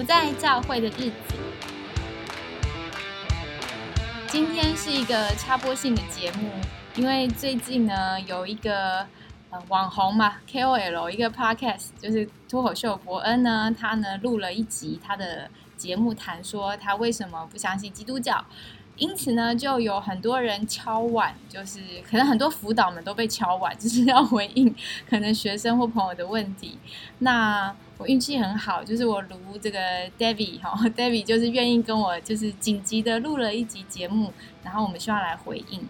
不在教会的日子。今天是一个插播性的节目，因为最近呢有一个呃网红嘛 KOL 一个 podcast，就是脱口秀伯恩呢，他呢录了一集他的节目，谈说他为什么不相信基督教。因此呢，就有很多人敲碗，就是可能很多辅导们都被敲碗，就是要回应可能学生或朋友的问题。那我运气很好，就是我如这个 David 哈，David 就是愿意跟我就是紧急的录了一集节目，然后我们需要来回应。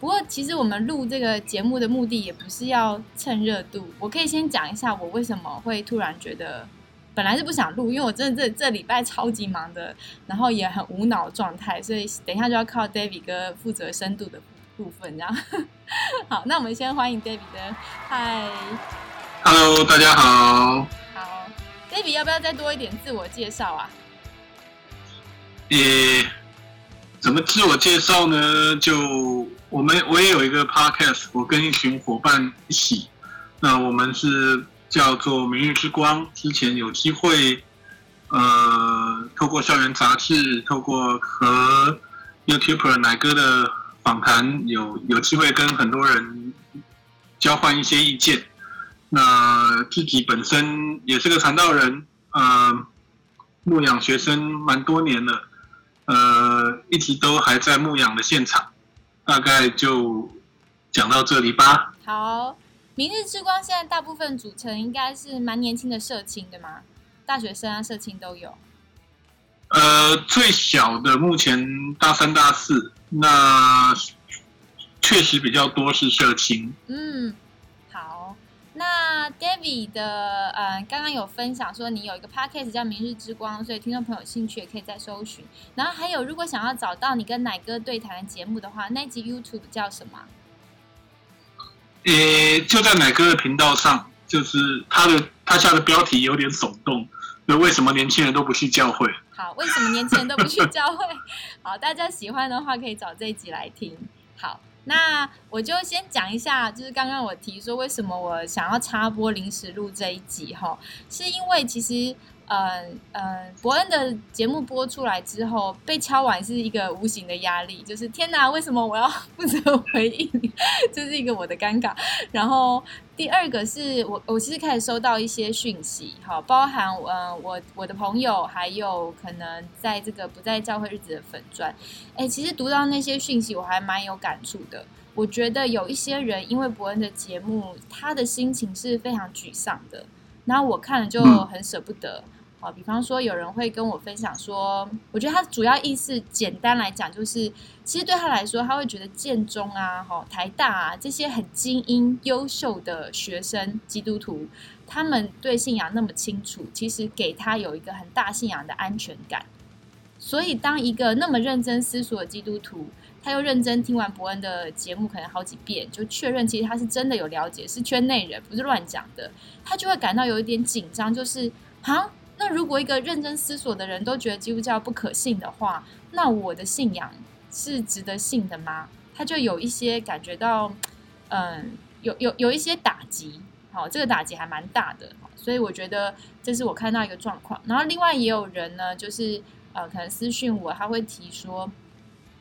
不过其实我们录这个节目的目的也不是要蹭热度，我可以先讲一下我为什么会突然觉得。本来是不想录，因为我真的这这礼拜超级忙的，然后也很无脑状态，所以等一下就要靠 David 哥负责深度的部分，这样。好，那我们先欢迎 David 的，嗨，Hello，大家好。好，David 要不要再多一点自我介绍啊？呃，怎么自我介绍呢？就我们我也有一个 Podcast，我跟一群伙伴一起，那我们是。叫做《明日之光》。之前有机会，呃，透过校园杂志，透过和 YouTuber 奶哥的访谈，有有机会跟很多人交换一些意见。那自己本身也是个传道人，呃，牧养学生蛮多年了，呃，一直都还在牧养的现场。大概就讲到这里吧。好。明日之光现在大部分组成应该是蛮年轻的社青的嘛，大学生啊社青都有。呃，最小的目前大三大四，那确实比较多是社青。嗯，好，那 David 的呃刚刚有分享说你有一个 podcast 叫明日之光，所以听众朋友有兴趣也可以再搜寻。然后还有如果想要找到你跟奶哥对谈的节目的话，那集 YouTube 叫什么？诶，就在奶哥的频道上，就是他的他下的标题有点耸动，就为什么年轻人都不去教会？好，为什么年轻人都不去教会？好，大家喜欢的话可以找这一集来听。好，那我就先讲一下，就是刚刚我提说为什么我想要插播临时录这一集哈，是因为其实。嗯嗯，伯恩的节目播出来之后，被敲完是一个无形的压力，就是天哪，为什么我要负责回应？这是一个我的尴尬。然后第二个是我，我其实开始收到一些讯息，好，包含嗯我我的朋友，还有可能在这个不在教会日子的粉砖，哎，其实读到那些讯息，我还蛮有感触的。我觉得有一些人因为伯恩的节目，他的心情是非常沮丧的。然后我看了就很舍不得，好，比方说有人会跟我分享说，我觉得他主要意思简单来讲就是，其实对他来说，他会觉得建中啊、哈台大啊这些很精英、优秀的学生基督徒，他们对信仰那么清楚，其实给他有一个很大信仰的安全感。所以当一个那么认真思索的基督徒，他又认真听完伯恩的节目，可能好几遍，就确认其实他是真的有了解，是圈内人，不是乱讲的。他就会感到有一点紧张，就是啊，那如果一个认真思索的人都觉得基督教不可信的话，那我的信仰是值得信的吗？他就有一些感觉到，嗯，有有有一些打击，好，这个打击还蛮大的，所以我觉得这是我看到一个状况。然后另外也有人呢，就是呃，可能私讯我，他会提说。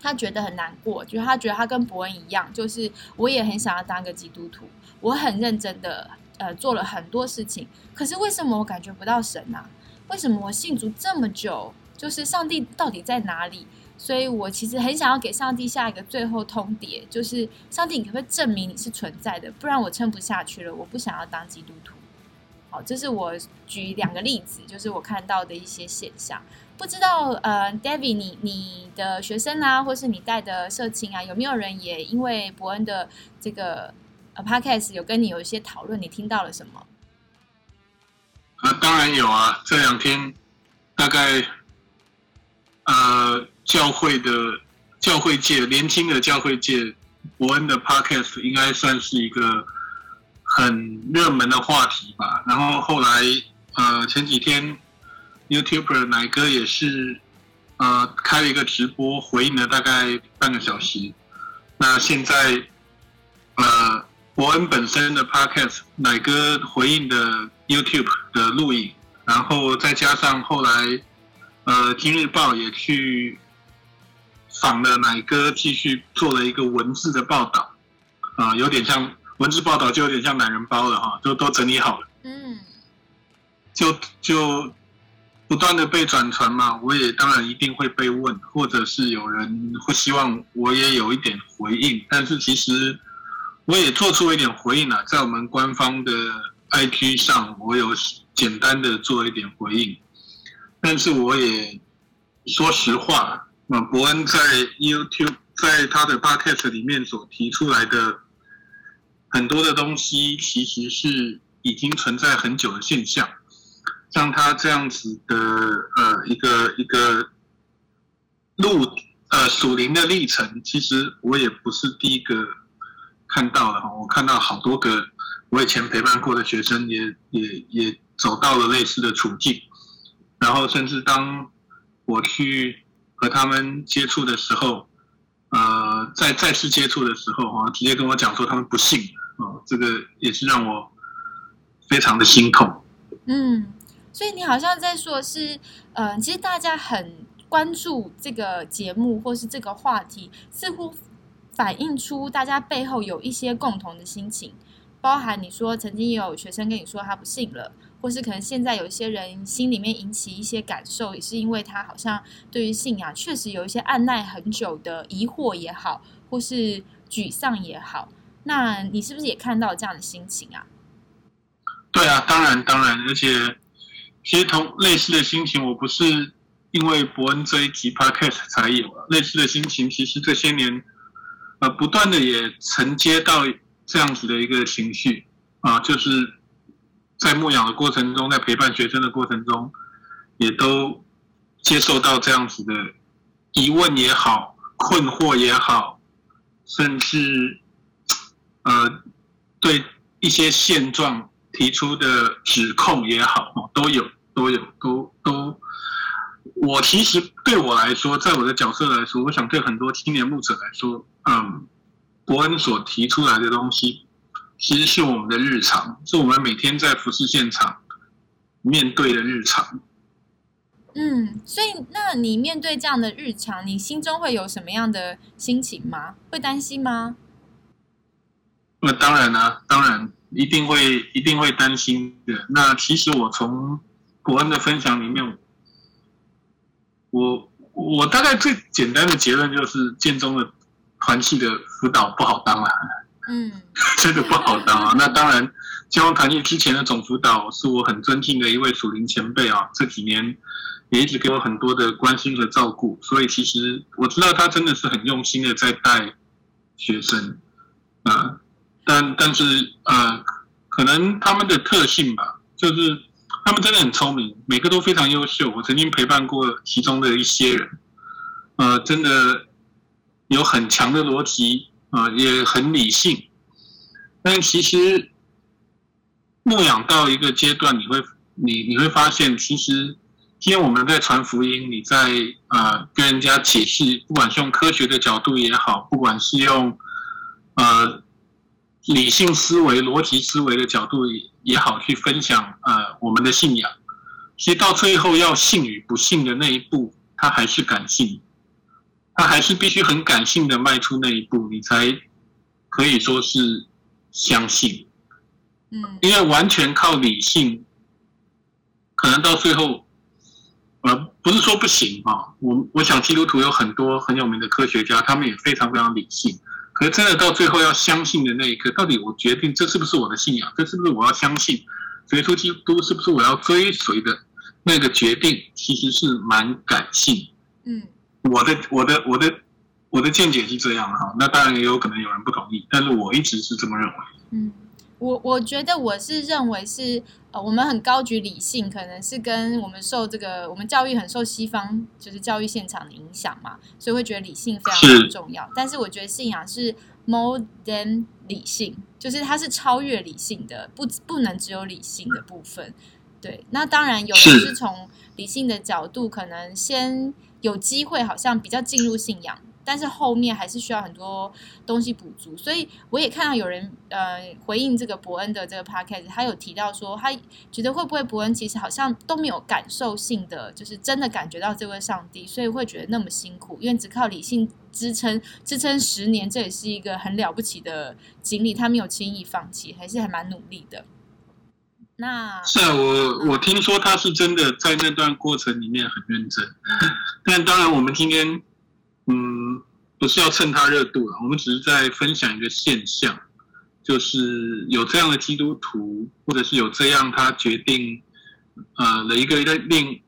他觉得很难过，就是他觉得他跟伯恩一样，就是我也很想要当个基督徒，我很认真的呃做了很多事情，可是为什么我感觉不到神呢？为什么我信主这么久，就是上帝到底在哪里？所以我其实很想要给上帝下一个最后通牒，就是上帝，你可不可以证明你是存在的？不然我撑不下去了，我不想要当基督徒。好，这是我举两个例子，就是我看到的一些现象。不知道呃，David，你你的学生啊，或是你带的社青啊，有没有人也因为伯恩的这个呃 Podcast 有跟你有一些讨论？你听到了什么？啊，当然有啊！这两天大概呃，教会的教会界，年轻的教会界，伯恩的 Podcast 应该算是一个。很热门的话题吧，然后后来呃前几天 YouTuber 奶哥也是呃开了一个直播，回应了大概半个小时。那现在呃伯恩本身的 Podcast 奶哥回应的 YouTube 的录影，然后再加上后来呃，《今日报》也去访了奶哥，继续做了一个文字的报道，啊，有点像文字报道，就有点像懒人包了哈，都都整理好了，嗯，就就不断的被转传嘛，我也当然一定会被问，或者是有人会希望我也有一点回应，但是其实我也做出一点回应了，在我们官方的 IG 上，我有简单的做一点回应，但是我也说实话，那伯恩在 YouTube 在他的 Podcast 里面所提出来的很多的东西，其实是已经存在很久的现象。像他这样子的呃一个一个路呃属灵的历程，其实我也不是第一个看到的哈。我看到好多个我以前陪伴过的学生也也也走到了类似的处境，然后甚至当我去和他们接触的时候，呃，再再次接触的时候啊，直接跟我讲说他们不信啊，这个也是让我非常的心痛。嗯。所以你好像在说，是呃，其实大家很关注这个节目或是这个话题，似乎反映出大家背后有一些共同的心情，包含你说曾经也有学生跟你说他不信了，或是可能现在有一些人心里面引起一些感受，也是因为他好像对于信仰确实有一些按耐很久的疑惑也好，或是沮丧也好，那你是不是也看到这样的心情啊？对啊，当然当然，而且。其实同类似的心情，我不是因为伯恩这一集 podcast 才有了类似的心情。其实这些年，呃，不断的也承接到这样子的一个情绪啊，就是在牧养的过程中，在陪伴学生的过程中，也都接受到这样子的疑问也好、困惑也好，甚至呃对一些现状。提出的指控也好，都有，都有，都都。我其实对我来说，在我的角色来说，我想对很多青年牧者来说，嗯，伯恩所提出来的东西，其实是我们的日常，是我们每天在服饰现场面对的日常。嗯，所以，那你面对这样的日常，你心中会有什么样的心情吗？会担心吗？那当然啦，当然。一定会一定会担心的。那其实我从国恩的分享里面，我我大概最简单的结论就是，建中的团系的辅导不好当啊，嗯，真的不好当啊。那当然，建中团契之前的总辅导是我很尊敬的一位属灵前辈啊，这几年也一直给我很多的关心和照顾，所以其实我知道他真的是很用心的在带学生啊。但但是呃，可能他们的特性吧，就是他们真的很聪明，每个都非常优秀。我曾经陪伴过其中的一些人，呃，真的有很强的逻辑啊，也很理性。但其实牧养到一个阶段，你会你你会发现，其实今天我们在传福音，你在呃跟人家解释，不管是用科学的角度也好，不管是用呃。理性思维、逻辑思维的角度也好，去分享呃我们的信仰。其实到最后要信与不信的那一步，他还是感性，他还是必须很感性的迈出那一步，你才可以说是相信。嗯，因为完全靠理性，可能到最后，呃，不是说不行啊。我我想基督徒有很多很有名的科学家，他们也非常非常理性。可真的到最后要相信的那一刻，到底我决定这是不是我的信仰？这是不是我要相信？耶稣基督是不是我要追随的那个决定？其实是蛮感性。嗯，我的我的我的我的见解是这样哈。那当然也有可能有人不同意，但是我一直是这么认为。嗯。我我觉得我是认为是呃，我们很高举理性，可能是跟我们受这个我们教育很受西方就是教育现场的影响嘛，所以会觉得理性非常重要。但是我觉得信仰是 more than 理性，就是它是超越理性的，不不能只有理性的部分。对，那当然有的是从理性的角度，可能先有机会好像比较进入信仰，但是后面还是需要很多东西补足。所以我也看到有人呃回应这个伯恩的这个 podcast，他有提到说，他觉得会不会伯恩其实好像都没有感受性的，就是真的感觉到这位上帝，所以会觉得那么辛苦，因为只靠理性支撑支撑十年，这也是一个很了不起的经历，他没有轻易放弃，还是还蛮努力的。那是啊，我我听说他是真的在那段过程里面很认真，但当然我们今天嗯不是要蹭他热度了，我们只是在分享一个现象，就是有这样的基督徒，或者是有这样他决定呃的一个令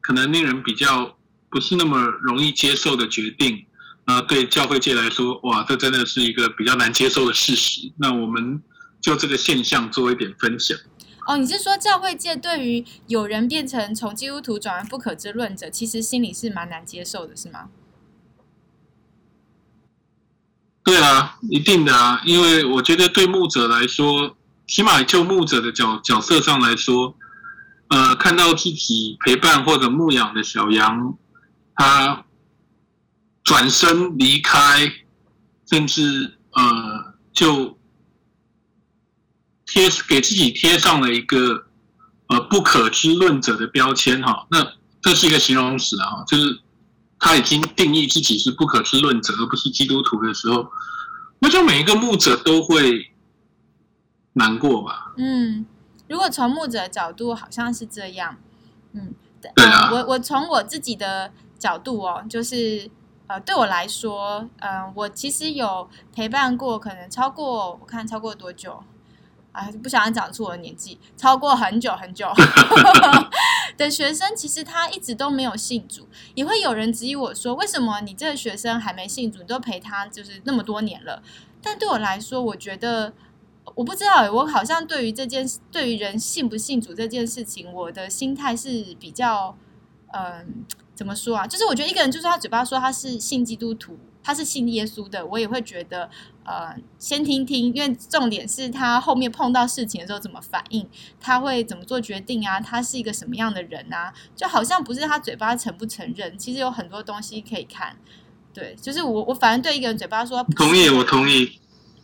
可能令人比较不是那么容易接受的决定，啊，对教会界来说，哇，这真的是一个比较难接受的事实。那我们就这个现象做一点分享。哦，你是说教会界对于有人变成从基督徒转为不可知论者，其实心里是蛮难接受的，是吗？对啊，一定的啊，因为我觉得对牧者来说，起码就牧者的角角色上来说，呃，看到自己陪伴或者牧养的小羊，他转身离开，甚至呃，就。贴给自己贴上了一个呃不可知论者的标签哈，那这是一个形容词啊，就是他已经定义自己是不可知论者，而不是基督徒的时候，那就每一个牧者都会难过吧？嗯，如果从牧者的角度，好像是这样。嗯，对啊，我我从我自己的角度哦，就是呃，对我来说，嗯，我其实有陪伴过，可能超过我看超过多久？啊，不想讲出我的年纪，超过很久很久 的学生，其实他一直都没有信主，也会有人质疑我说，为什么你这个学生还没信主，你都陪他就是那么多年了？但对我来说，我觉得我不知道，我好像对于这件对于人信不信主这件事情，我的心态是比较，嗯，怎么说啊？就是我觉得一个人，就是他嘴巴说他是信基督徒。他是信耶稣的，我也会觉得，呃，先听听，因为重点是他后面碰到事情的时候怎么反应，他会怎么做决定啊？他是一个什么样的人啊？就好像不是他嘴巴承不承认，其实有很多东西可以看。对，就是我，我反正对一个人嘴巴说同意，我同意。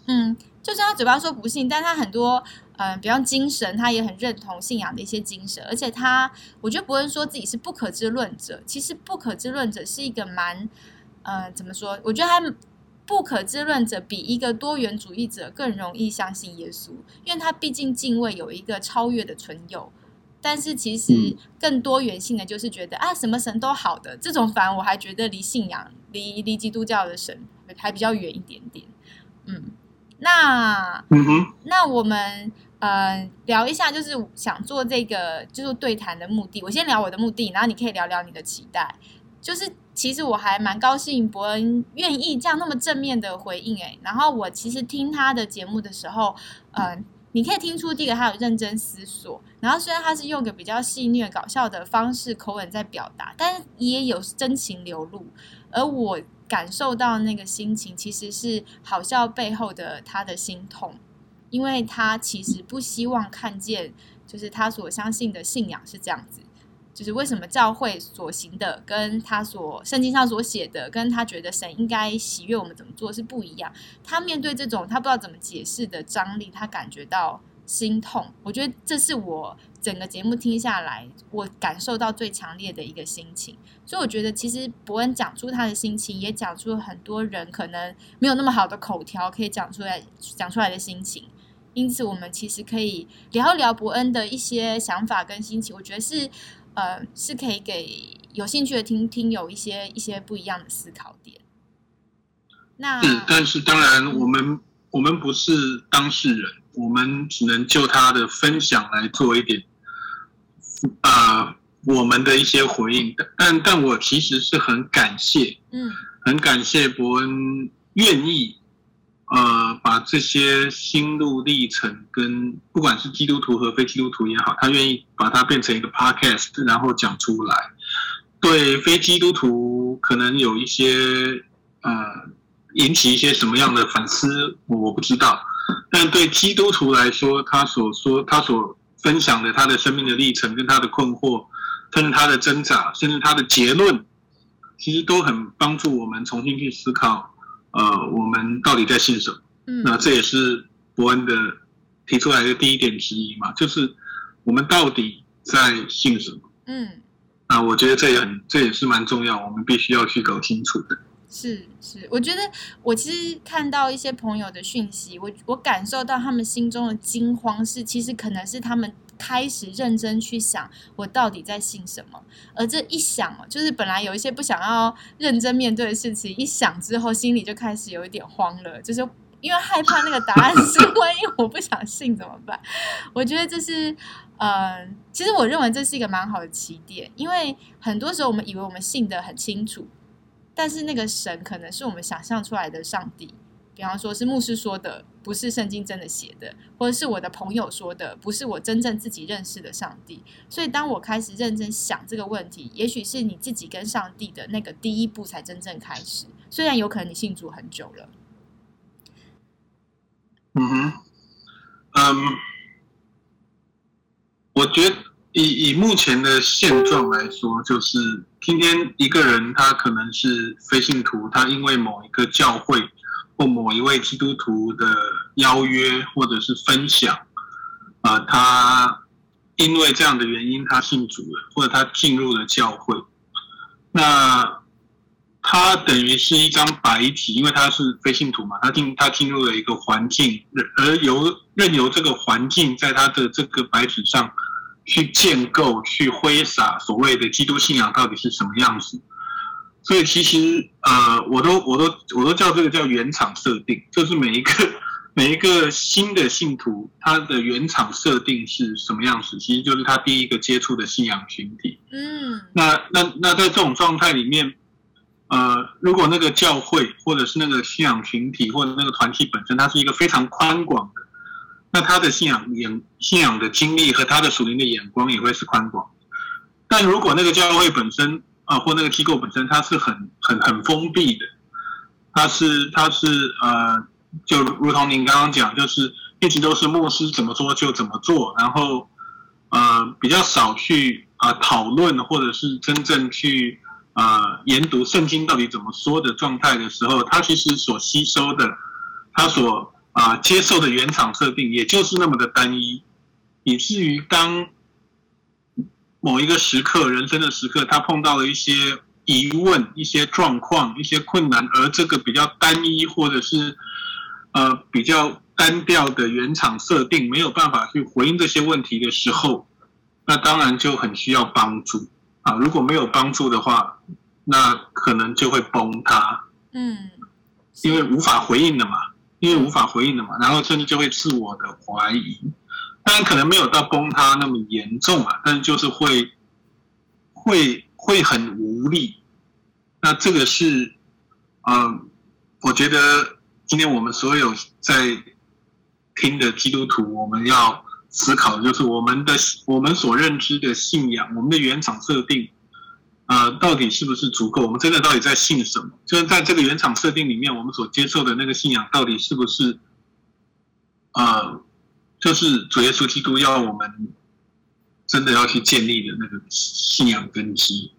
嗯，就算他嘴巴说不信，但他很多，嗯，比方精神，他也很认同信仰的一些精神，而且他，我觉得不会说自己是不可知论者，其实不可知论者是一个蛮。呃，怎么说？我觉得他不可知论者比一个多元主义者更容易相信耶稣，因为他毕竟敬畏有一个超越的存有。但是其实更多元性的就是觉得啊，什么神都好的这种，反而我还觉得离信仰、离离基督教的神还比较远一点点。嗯，那嗯哼，那我们呃聊一下，就是想做这个就是对谈的目的。我先聊我的目的，然后你可以聊聊你的期待，就是。其实我还蛮高兴伯恩愿意这样那么正面的回应诶，然后我其实听他的节目的时候，嗯，你可以听出第一个他有认真思索，然后虽然他是用个比较戏谑搞笑的方式口吻在表达，但是也有真情流露，而我感受到那个心情其实是好笑背后的他的心痛，因为他其实不希望看见就是他所相信的信仰是这样子。就是为什么教会所行的，跟他所圣经上所写的，跟他觉得神应该喜悦我们怎么做是不一样。他面对这种他不知道怎么解释的张力，他感觉到心痛。我觉得这是我整个节目听下来，我感受到最强烈的一个心情。所以我觉得，其实伯恩讲出他的心情，也讲出了很多人可能没有那么好的口条可以讲出来讲出来的心情。因此，我们其实可以聊一聊伯恩的一些想法跟心情。我觉得是。呃，是可以给有兴趣的听听友一些一些不一样的思考点。那是，但是当然，我们我们不是当事人，我们只能就他的分享来做一点啊，我们的一些回应。但但我其实是很感谢，嗯，很感谢伯恩愿意。呃，把这些心路历程跟不管是基督徒和非基督徒也好，他愿意把它变成一个 podcast，然后讲出来。对非基督徒可能有一些呃引起一些什么样的反思，我不知道。但对基督徒来说，他所说、他所分享的他的生命的历程跟他的困惑，甚至他的挣扎，甚至他的结论，其实都很帮助我们重新去思考，呃，我们到底在信什么。嗯，那这也是伯恩的提出来的第一点之一嘛，就是我们到底在信什么？嗯，那我觉得这也很，这也是蛮重要，我们必须要去搞清楚的。是是，我觉得我其实看到一些朋友的讯息，我我感受到他们心中的惊慌是，其实可能是他们开始认真去想，我到底在信什么。而这一想，就是本来有一些不想要认真面对的事情，一想之后，心里就开始有一点慌了，就是因为害怕那个答案是万一我不想信怎么办？我觉得这是，嗯，其实我认为这是一个蛮好的起点，因为很多时候我们以为我们信得很清楚。但是那个神可能是我们想象出来的上帝，比方说是牧师说的，不是圣经真的写的，或者是我的朋友说的，不是我真正自己认识的上帝。所以当我开始认真想这个问题，也许是你自己跟上帝的那个第一步才真正开始。虽然有可能你信主很久了，嗯哼，嗯，我觉得以以目前的现状来说，就是今天一个人他可能是非信徒，他因为某一个教会或某一位基督徒的邀约或者是分享，啊，他因为这样的原因他信主了，或者他进入了教会，那他等于是一张白纸，因为他是非信徒嘛，他进他进入了一个环境，而由任由这个环境在他的这个白纸上。去建构、去挥洒所谓的基督信仰到底是什么样子？所以其实呃，我都我都我都叫这个叫原厂设定，就是每一个每一个新的信徒他的原厂设定是什么样子，其实就是他第一个接触的信仰群体。嗯，那那那在这种状态里面，呃，如果那个教会或者是那个信仰群体或者那个团体本身，它是一个非常宽广的。那他的信仰眼信仰的经历和他的属灵的眼光也会是宽广，但如果那个教会本身啊或那个机构本身它是很很很封闭的，它是它是呃就如同您刚刚讲，就是一直都是牧师怎么说就怎么做，然后呃比较少去啊讨论或者是真正去啊研读圣经到底怎么说的状态的时候，他其实所吸收的他所。啊，接受的原厂设定也就是那么的单一，以至于当某一个时刻、人生的时刻，他碰到了一些疑问、一些状况、一些困难，而这个比较单一或者是呃比较单调的原厂设定没有办法去回应这些问题的时候，那当然就很需要帮助啊！如果没有帮助的话，那可能就会崩塌。嗯，因为无法回应的嘛。因为无法回应的嘛，然后甚至就会自我的怀疑，当然可能没有到崩塌那么严重啊，但是就是会会会很无力。那这个是，嗯，我觉得今天我们所有在听的基督徒，我们要思考的就是我们的我们所认知的信仰，我们的原厂设定。呃，到底是不是足够？我们真的到底在信什么？就是在这个原厂设定里面，我们所接受的那个信仰，到底是不是，呃，就是主耶稣基督要我们真的要去建立的那个信仰根基？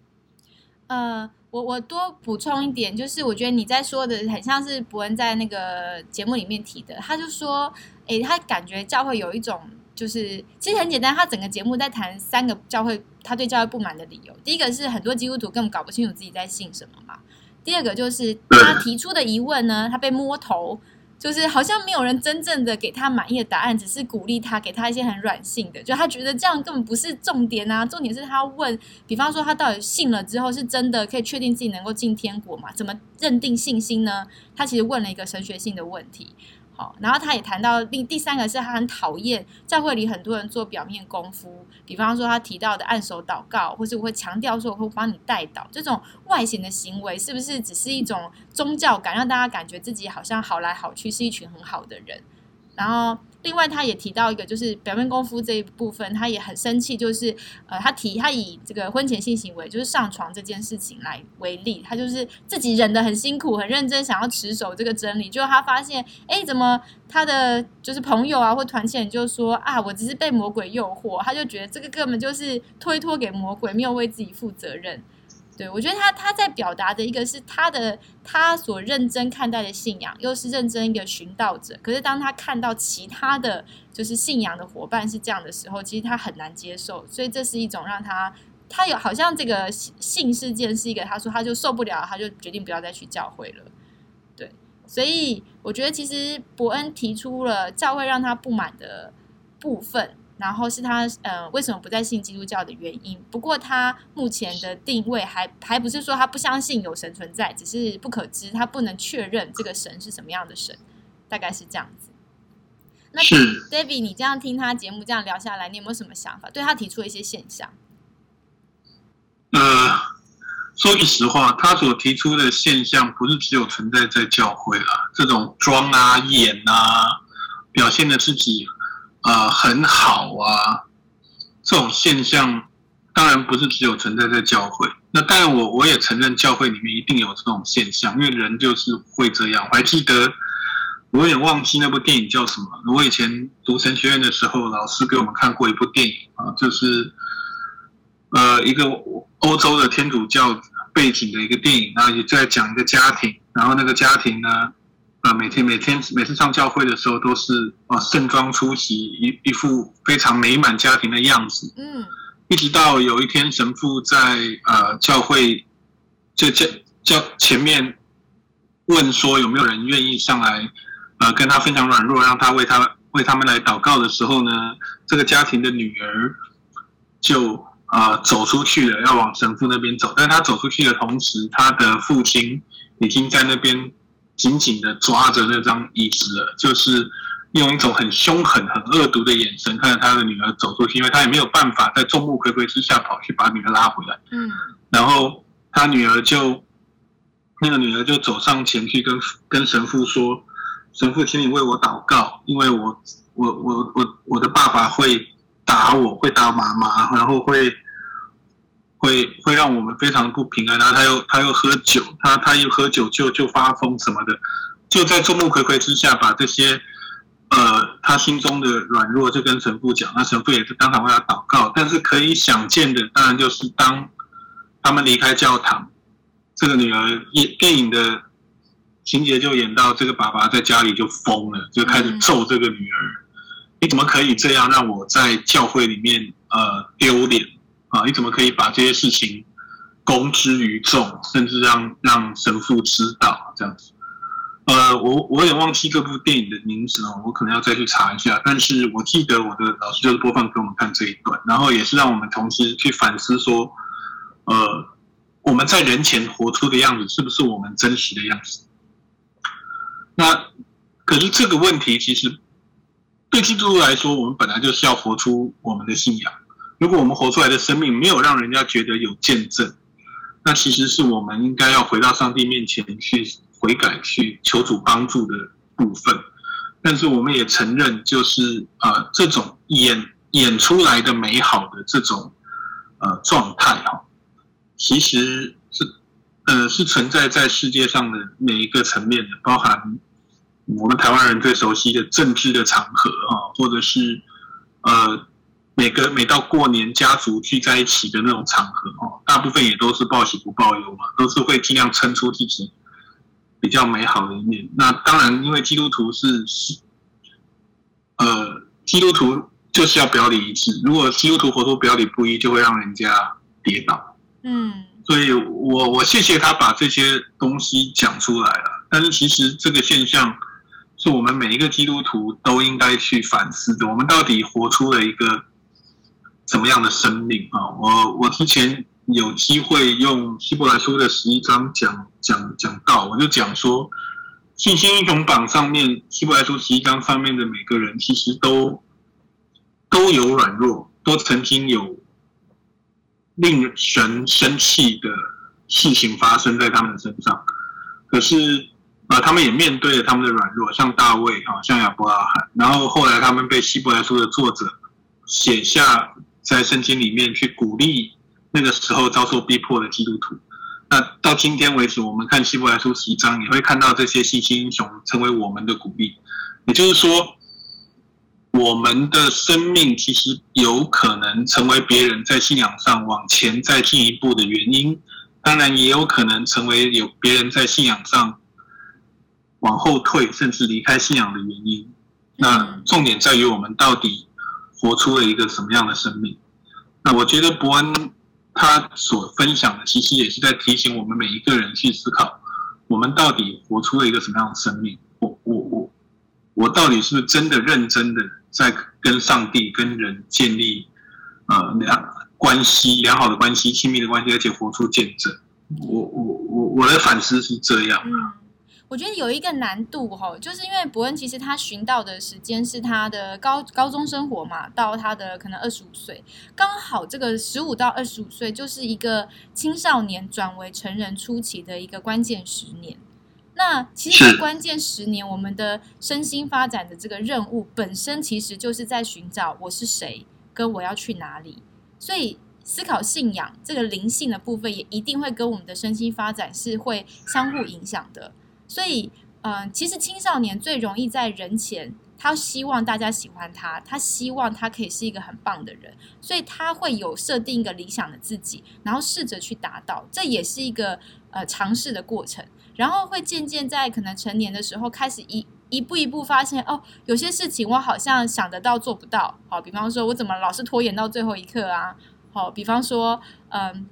呃，我我多补充一点，就是我觉得你在说的很像是伯恩在那个节目里面提的，他就说，哎，他感觉教会有一种。就是其实很简单，他整个节目在谈三个教会他对教会不满的理由。第一个是很多基督徒根本搞不清楚自己在信什么嘛。第二个就是他提出的疑问呢，他被摸头，就是好像没有人真正的给他满意的答案，只是鼓励他，给他一些很软性的，就他觉得这样根本不是重点啊。重点是他问，比方说他到底信了之后是真的可以确定自己能够进天国嘛？怎么认定信心呢？他其实问了一个神学性的问题。好，然后他也谈到另第三个是他很讨厌教会里很多人做表面功夫，比方说他提到的按手祷告，或是我会强调说我会帮你带祷这种外显的行为，是不是只是一种宗教感，让大家感觉自己好像好来好去，是一群很好的人，然后。另外，他也提到一个，就是表面功夫这一部分，他也很生气，就是呃，他提他以这个婚前性行为，就是上床这件事情来为例，他就是自己忍得很辛苦，很认真，想要持守这个真理，就他发现，哎，怎么他的就是朋友啊或团契人就说啊，我只是被魔鬼诱惑，他就觉得这个根本就是推脱给魔鬼，没有为自己负责任。对我觉得他他在表达的一个是他的他所认真看待的信仰，又是认真一个寻道者。可是当他看到其他的就是信仰的伙伴是这样的时候，其实他很难接受。所以这是一种让他他有好像这个性事件是一个，他说他就受不了，他就决定不要再去教会了。对，所以我觉得其实伯恩提出了教会让他不满的部分。然后是他呃为什么不再信基督教的原因。不过他目前的定位还还不是说他不相信有神存在，只是不可知，他不能确认这个神是什么样的神，大概是这样子。那 David，你这样听他节目这样聊下来，你有没有什么想法？对他提出一些现象？呃，说句实话，他所提出的现象不是只有存在在教会啦，这种装啊、演啊，表现的自己。啊，很好啊！这种现象当然不是只有存在在教会。那当然，我我也承认教会里面一定有这种现象，因为人就是会这样。我还记得，我有点忘记那部电影叫什么。我以前读神学院的时候，老师给我们看过一部电影啊，就是呃一个欧洲的天主教背景的一个电影，然后也在讲一个家庭，然后那个家庭呢。啊，每天每天每次上教会的时候，都是啊盛装出席，一一副非常美满家庭的样子。嗯，一直到有一天，神父在呃教会就教教前面问说有没有人愿意上来呃跟他分享软弱，让他为他为他们来祷告的时候呢，这个家庭的女儿就啊走出去了，要往神父那边走。但他走出去的同时，他的父亲已经在那边。紧紧的抓着那张椅子，就是用一种很凶狠、很恶毒的眼神看着他的女儿走出去，因为他也没有办法在众目睽睽之下跑去把女儿拉回来。嗯，然后他女儿就那个女儿就走上前去跟跟神父说：“神父，请你为我祷告，因为我我我我我的爸爸会打我，会打妈妈，然后会。”会会让我们非常不平安，然后他又他又喝酒，他他又喝酒就就发疯什么的，就在众目睽睽之下把这些呃他心中的软弱就跟神父讲，那神父也是当场为他祷告。但是可以想见的，当然就是当他们离开教堂，这个女儿演电影的情节就演到这个爸爸在家里就疯了，就开始揍这个女儿，你怎么可以这样让我在教会里面呃丢脸？啊！你怎么可以把这些事情公之于众，甚至让让神父知道这样子？呃，我我也忘记这部电影的名字了，我可能要再去查一下。但是我记得我的老师就是播放给我们看这一段，然后也是让我们同时去反思说，呃，我们在人前活出的样子是不是我们真实的样子？那可是这个问题其实对基督徒来说，我们本来就是要活出我们的信仰。如果我们活出来的生命没有让人家觉得有见证，那其实是我们应该要回到上帝面前去悔改、去求主帮助的部分。但是我们也承认，就是呃，这种演演出来的美好的这种呃状态哈，其实是呃是存在在世界上的每一个层面的，包含我们台湾人最熟悉的政治的场合哈，或者是呃。每个每到过年，家族聚在一起的那种场合哦，大部分也都是报喜不报忧嘛，都是会尽量撑出自己比较美好的一面。那当然，因为基督徒是是，呃，基督徒就是要表里一致。如果基督徒活出表里不一，就会让人家跌倒。嗯，所以我我谢谢他把这些东西讲出来了。但是其实这个现象是我们每一个基督徒都应该去反思的。我们到底活出了一个。什么样的生命啊？我我之前有机会用希伯来书的十一章讲讲讲到，我就讲说，信心英雄榜上面希伯来书十一章上面的每个人，其实都都有软弱，都曾经有令神生气的事情发生在他们的身上。可是啊，他们也面对了他们的软弱，像大卫啊，像亚伯拉罕，然后后来他们被希伯来书的作者写下。在圣经里面去鼓励那个时候遭受逼迫的基督徒。那到今天为止，我们看希伯来书十一章，你会看到这些信心英雄成为我们的鼓励。也就是说，我们的生命其实有可能成为别人在信仰上往前再进一步的原因，当然也有可能成为有别人在信仰上往后退，甚至离开信仰的原因。那重点在于我们到底活出了一个什么样的生命？那我觉得伯恩他所分享的，其实也是在提醒我们每一个人去思考，我们到底活出了一个什么样的生命？我我我我到底是不是真的认真的在跟上帝、跟人建立呃良关系、良好的关系、亲密的关系，而且活出见证？我我我我的反思是这样。我觉得有一个难度哈，就是因为伯恩其实他寻到的时间是他的高高中生活嘛，到他的可能二十五岁，刚好这个十五到二十五岁就是一个青少年转为成人初期的一个关键十年。那其实关键十年，我们的身心发展的这个任务本身其实就是在寻找我是谁，跟我要去哪里。所以思考信仰这个灵性的部分，也一定会跟我们的身心发展是会相互影响的。所以，嗯，其实青少年最容易在人前，他希望大家喜欢他，他希望他可以是一个很棒的人，所以他会有设定一个理想的自己，然后试着去达到，这也是一个呃尝试的过程，然后会渐渐在可能成年的时候开始一一步一步发现，哦，有些事情我好像想得到做不到，好，比方说我怎么老是拖延到最后一刻啊，好，比方说，嗯。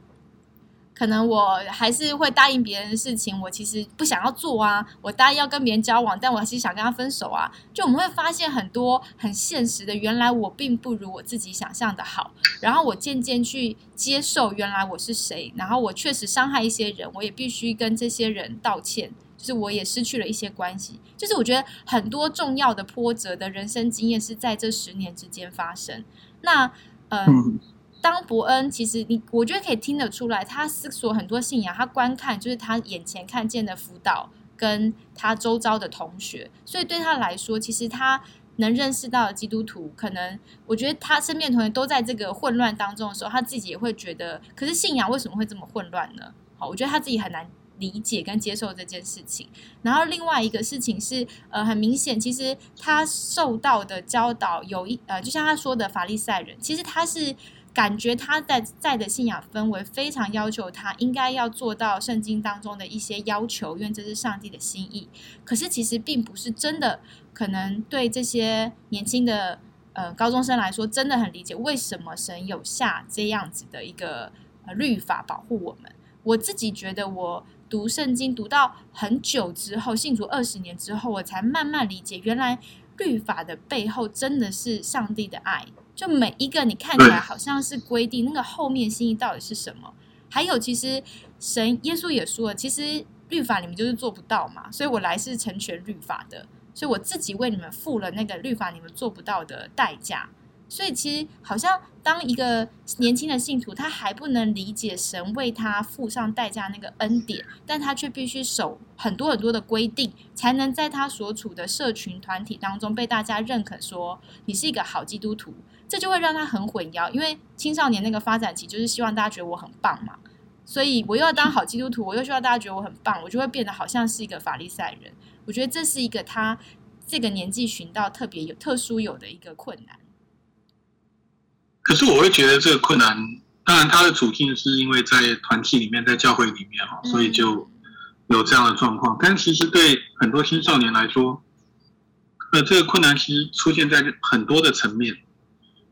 可能我还是会答应别人的事情，我其实不想要做啊。我答应要跟别人交往，但我还是想跟他分手啊。就我们会发现很多很现实的，原来我并不如我自己想象的好。然后我渐渐去接受原来我是谁，然后我确实伤害一些人，我也必须跟这些人道歉。就是我也失去了一些关系。就是我觉得很多重要的波折的人生经验是在这十年之间发生。那嗯。当伯恩其实你，我觉得可以听得出来，他思索很多信仰，他观看就是他眼前看见的辅导，跟他周遭的同学，所以对他来说，其实他能认识到的基督徒，可能我觉得他身边同学都在这个混乱当中的时候，他自己也会觉得，可是信仰为什么会这么混乱呢？好，我觉得他自己很难理解跟接受这件事情。然后另外一个事情是，呃，很明显，其实他受到的教导有一呃，就像他说的法利赛人，其实他是。感觉他在在的信仰氛围非常要求他应该要做到圣经当中的一些要求，因为这是上帝的心意。可是其实并不是真的，可能对这些年轻的呃高中生来说，真的很理解为什么神有下这样子的一个呃律法保护我们。我自己觉得，我读圣经读到很久之后，信主二十年之后，我才慢慢理解，原来律法的背后真的是上帝的爱。就每一个你看起来好像是规定，那个后面心意到底是什么？还有，其实神耶稣也说了，其实律法你们就是做不到嘛，所以我来是成全律法的，所以我自己为你们付了那个律法你们做不到的代价。所以其实好像当一个年轻的信徒，他还不能理解神为他付上代价那个恩典，但他却必须守很多很多的规定，才能在他所处的社群团体当中被大家认可，说你是一个好基督徒。这就会让他很混淆，因为青少年那个发展期就是希望大家觉得我很棒嘛，所以我又要当好基督徒，我又希望大家觉得我很棒，我就会变得好像是一个法利赛人。我觉得这是一个他这个年纪寻到特别有特殊有的一个困难。可是我会觉得这个困难，当然他的处境是因为在团体里面，在教会里面哈，所以就有这样的状况。但其实对很多青少年来说，呃，这个困难其实出现在很多的层面。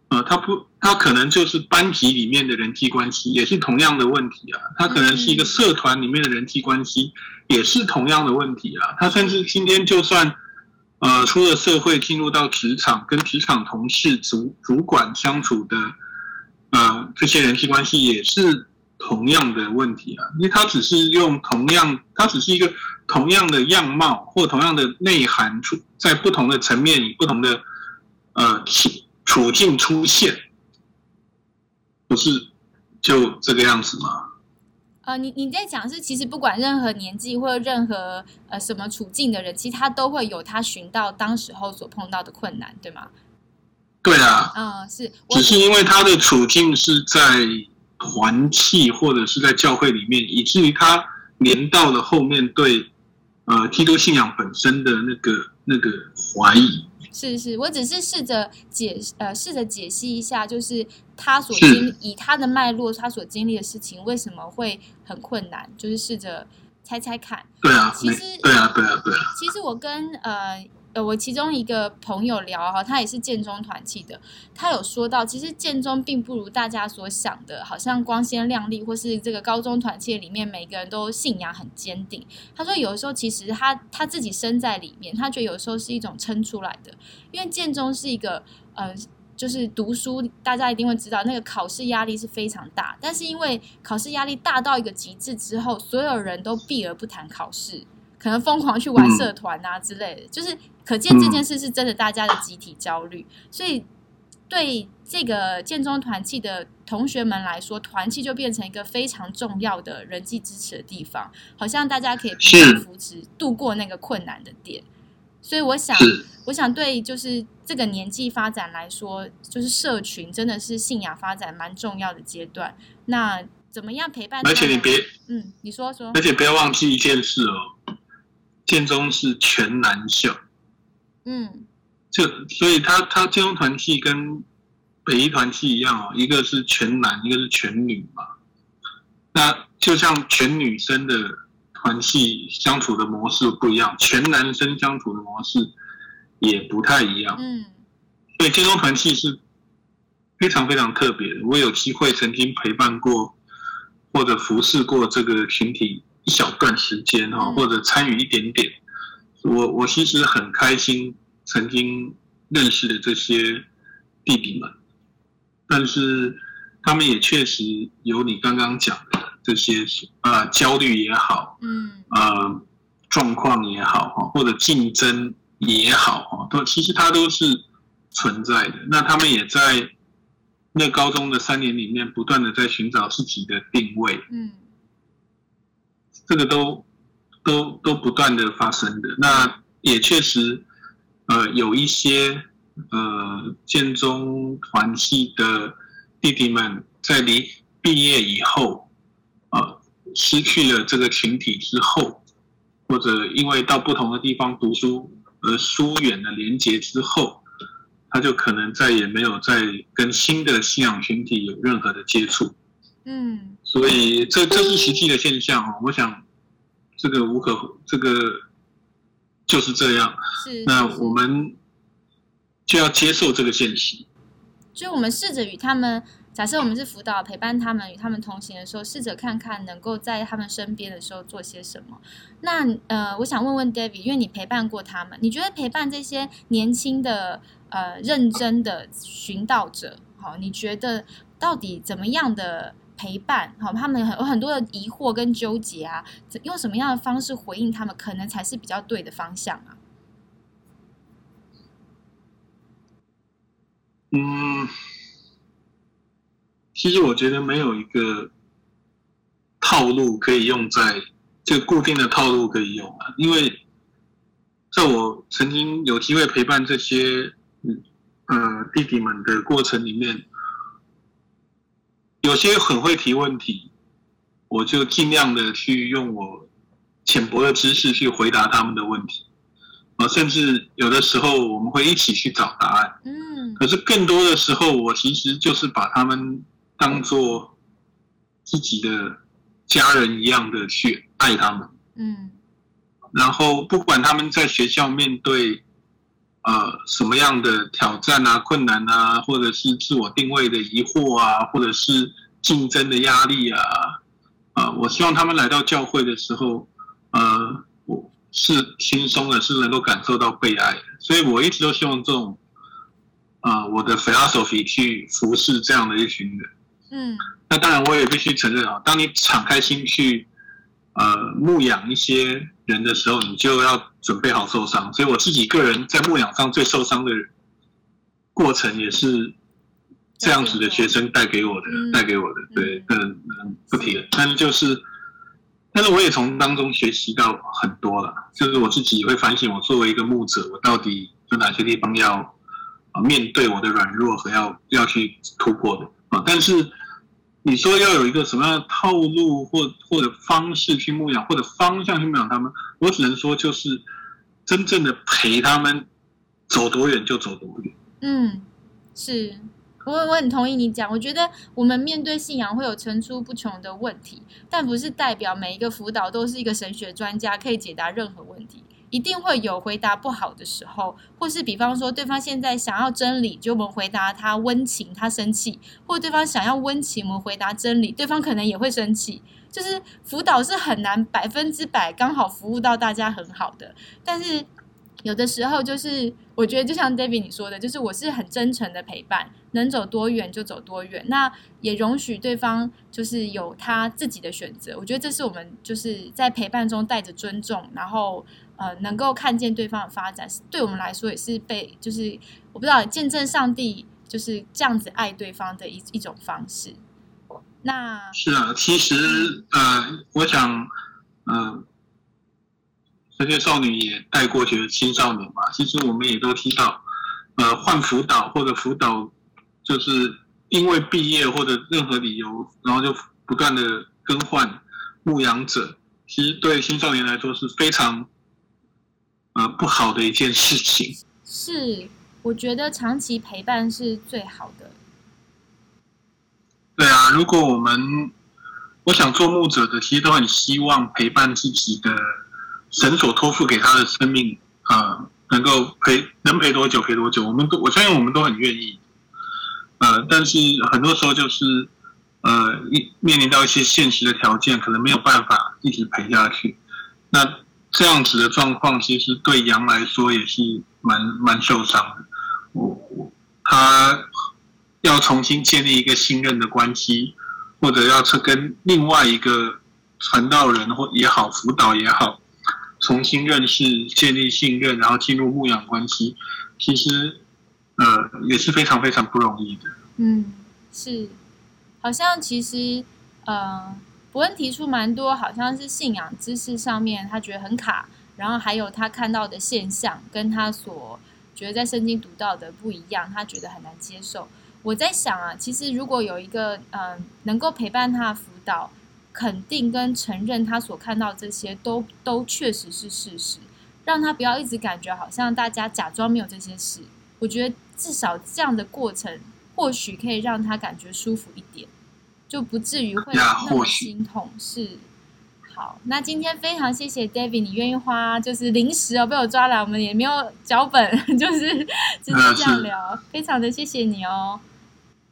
呃，他不，他可能就是班级里面的人际关系，也是同样的问题啊。他可能是一个社团里面的人际关系，也是同样的问题啊。他甚至今天就算，呃，出了社会，进入到职场，跟职场同事、主主管相处的，呃，这些人际关系也是同样的问题啊。因为他只是用同样，他只是一个同样的样貌或同样的内涵出在不同的层面，以不同的呃体。处境出现，不是就这个样子吗？呃，你你在讲是，其实不管任何年纪或者任何呃什么处境的人，其实他都会有他寻到当时候所碰到的困难，对吗？对啊，嗯，是，只是因为他的处境是在团契或者是在教会里面，以至于他连到了后面对呃基督信仰本身的那个那个怀疑。是是，我只是试着解呃，试着解析一下，就是他所经历以他的脉络，他所经历的事情为什么会很困难，就是试着猜猜看。对啊，其实对啊，对啊，对啊，其实我跟呃呃我其中一个朋友聊哈，他也是建中团契的，他有说到，其实建中并不如大家所想的，好像光鲜亮丽，或是这个高中团契里面每个人都信仰很坚定。他说有的时候其实他他自己身在里面，他觉得有时候是一种撑出来的，因为建中是一个呃。就是读书，大家一定会知道，那个考试压力是非常大。但是因为考试压力大到一个极致之后，所有人都避而不谈考试，可能疯狂去玩社团啊之类的。就是可见这件事是真的，大家的集体焦虑。所以对这个建中团契的同学们来说，团契就变成一个非常重要的人际支持的地方，好像大家可以互相是扶持，度过那个困难的点。所以我想，我想对就是这个年纪发展来说，就是社群真的是信仰发展蛮重要的阶段。那怎么样陪伴？而且你别，嗯，你说说而，且不要忘记一件事哦，建中是全男校，嗯就所以他他建中团系跟北一团系一样哦，一个是全男，一个是全女嘛。那就像全女生的团系相处的模式不一样，全男生相处的模式也不太一样。嗯所以建中团系是非常非常特别的。我有机会曾经陪伴过或者服侍过这个群体一小段时间哈，嗯。或者参与一点点。我我其实很开心曾经认识的这些弟弟们，但是他们也确实有你刚刚讲的这些呃焦虑也好，嗯。呃状况也好哈，或者竞争也好哈，都其实它都是存在的。那他们也在那高中的三年里面，不断的在寻找自己的定位，嗯这个都都都不断的发生的。那也确实，呃，有一些呃建中团系的弟弟们在离毕业以后，呃，失去了这个群体之后，或者因为到不同的地方读书而疏远了连结之后，他就可能再也没有再跟新的信仰群体有任何的接触。嗯所以这这是实际的现象哦。我想这个无可这个就是这样。是。那我们就要接受这个现实。就我们试着与他们，假设我们是辅导陪伴他们与他们同行的时候，试着看看能够在他们身边的时候做些什么。那呃，我想问问 David，因为你陪伴过他们，你觉得陪伴这些年轻的呃认真的寻道者，好，你觉得到底怎么样的陪伴？好，他们有很多的疑惑跟纠结啊，用什么样的方式回应他们，可能才是比较对的方向啊？嗯，其实我觉得没有一个套路可以用在这个固定的套路可以用啊，因为在我曾经有机会陪伴这些嗯呃弟弟们的过程里面，有些很会提问题，我就尽量的去用我浅薄的知识去回答他们的问题，啊，甚至有的时候我们会一起去找答案。嗯可是更多的时候，我其实就是把他们当做自己的家人一样的去爱他们。嗯然后不管他们在学校面对呃什么样的挑战啊、困难啊，或者是自我定位的疑惑啊，或者是竞争的压力啊，啊、我希望他们来到教会的时候，呃，我是轻松的，是能够感受到被爱的。所以我一直都希望这种啊、我的 philosophy 去服侍这样的一群人。嗯那当然，我也必须承认啊，当你敞开心去呃牧养一些人的时候，你就要准备好受伤。所以我自己个人在牧养上最受伤的过程，也是这样子的学生带给我的，嗯带给我的。对，嗯嗯，不提了。但是就是，但是我也从当中学习到很多了。就是我自己会反省，我作为一个牧者，我到底有哪些地方要啊面对我的软弱和要要去突破的啊。但是你说要有一个什么样的套路或或者方式去牧养，或者方向去牧养他们，我只能说就是真正的陪他们走多远就走多远。嗯，是我我很同意你讲。我觉得我们面对信仰会有层出不穷的问题，但不是代表每一个辅导都是一个神学专家可以解答任何问题。一定会有回答不好的时候，或是比方说对方现在想要真理，就我们回答他温情，他生气；或对方想要温情，我们回答真理，对方可能也会生气。就是辅导是很难百分之百刚好服务到大家很好的，但是有的时候就是我觉得就像 David 你说的，就是我是很真诚的陪伴，能走多远就走多远，那也容许对方就是有他自己的选择。我觉得这是我们就是在陪伴中带着尊重，然后。呃，能够看见对方的发展，对我们来说也是被，就是我不知道见证上帝就是这样子爱对方的一一种方式。那是啊，其实呃，我想，嗯，这些少女也带过去的青少年嘛，其实我们也都听到，呃，换辅导或者辅导，就是因为毕业或者任何理由，然后就不断的更换牧羊者，其实对青少年来说是非常。呃，不好的一件事情是，我觉得长期陪伴是最好的。对啊，如果我们，我想做牧者的，其实都很希望陪伴自己的神所托付给他的生命啊，能够陪，能陪多久陪多久，我们都我相信我们都很愿意。呃，但是很多时候就是，呃，一面临到一些现实的条件，可能没有办法一直陪下去。那。这样子的状况，其实对羊来说也是蛮蛮受伤的。我他要重新建立一个信任的关系，或者要去跟另外一个传道人或也好，辅导也好，重新认识、建立信任，然后进入牧养关系，其实呃也是非常非常不容易的。嗯，是，好像其实呃。伯恩提出蛮多，好像是信仰知识上面他觉得很卡，然后还有他看到的现象跟他所觉得在圣经读到的不一样，他觉得很难接受。我在想啊，其实如果有一个嗯能够陪伴他辅导，肯定跟承认他所看到这些都都确实是事实，让他不要一直感觉好像大家假装没有这些事。我觉得至少这样的过程，或许可以让他感觉舒服一点。就不至于会那么心痛。是，好，那今天非常谢谢 David，你愿意花就是临时哦被我抓来，我们也没有脚本，就是直接这样聊，非常的谢谢你哦。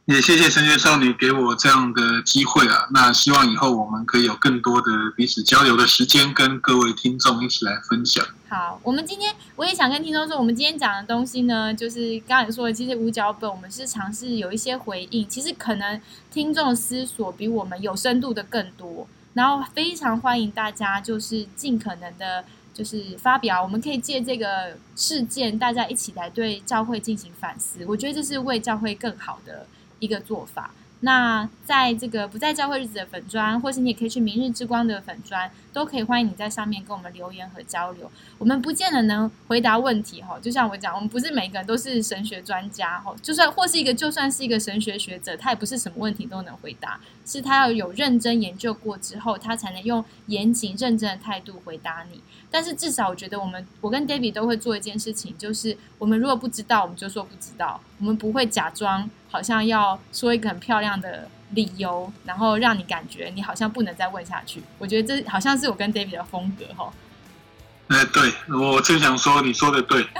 也谢谢神学少女给我这样的机会啊！那希望以后我们可以有更多的彼此交流的时间，跟各位听众一起来分享。好，我们今天我也想跟听众说，我们今天讲的东西呢，就是刚才说的，其实五脚本我们是尝试有一些回应，其实可能听众思索比我们有深度的更多，然后非常欢迎大家就是尽可能的，就是发表，我们可以借这个事件，大家一起来对教会进行反思，我觉得这是为教会更好的。一个做法。那在这个不在教会日子的粉砖，或是你也可以去明日之光的粉砖，都可以欢迎你在上面跟我们留言和交流。我们不见得能回答问题哈，就像我讲，我们不是每个人都是神学专家哈，就算或是一个就算是一个神学学者，他也不是什么问题都能回答，是他要有认真研究过之后，他才能用严谨认真的态度回答你。但是至少我觉得，我们我跟 David 都会做一件事情，就是我们如果不知道，我们就说不知道，我们不会假装好像要说一个很漂亮的理由，然后让你感觉你好像不能再问下去。我觉得这好像是我跟 David 的风格哈。哎，对我正想说，你说的对。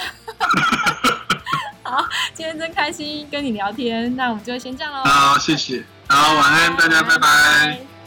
好，今天真开心跟你聊天，那我们就先这样喽。好，谢谢。好，晚安，大家，拜拜。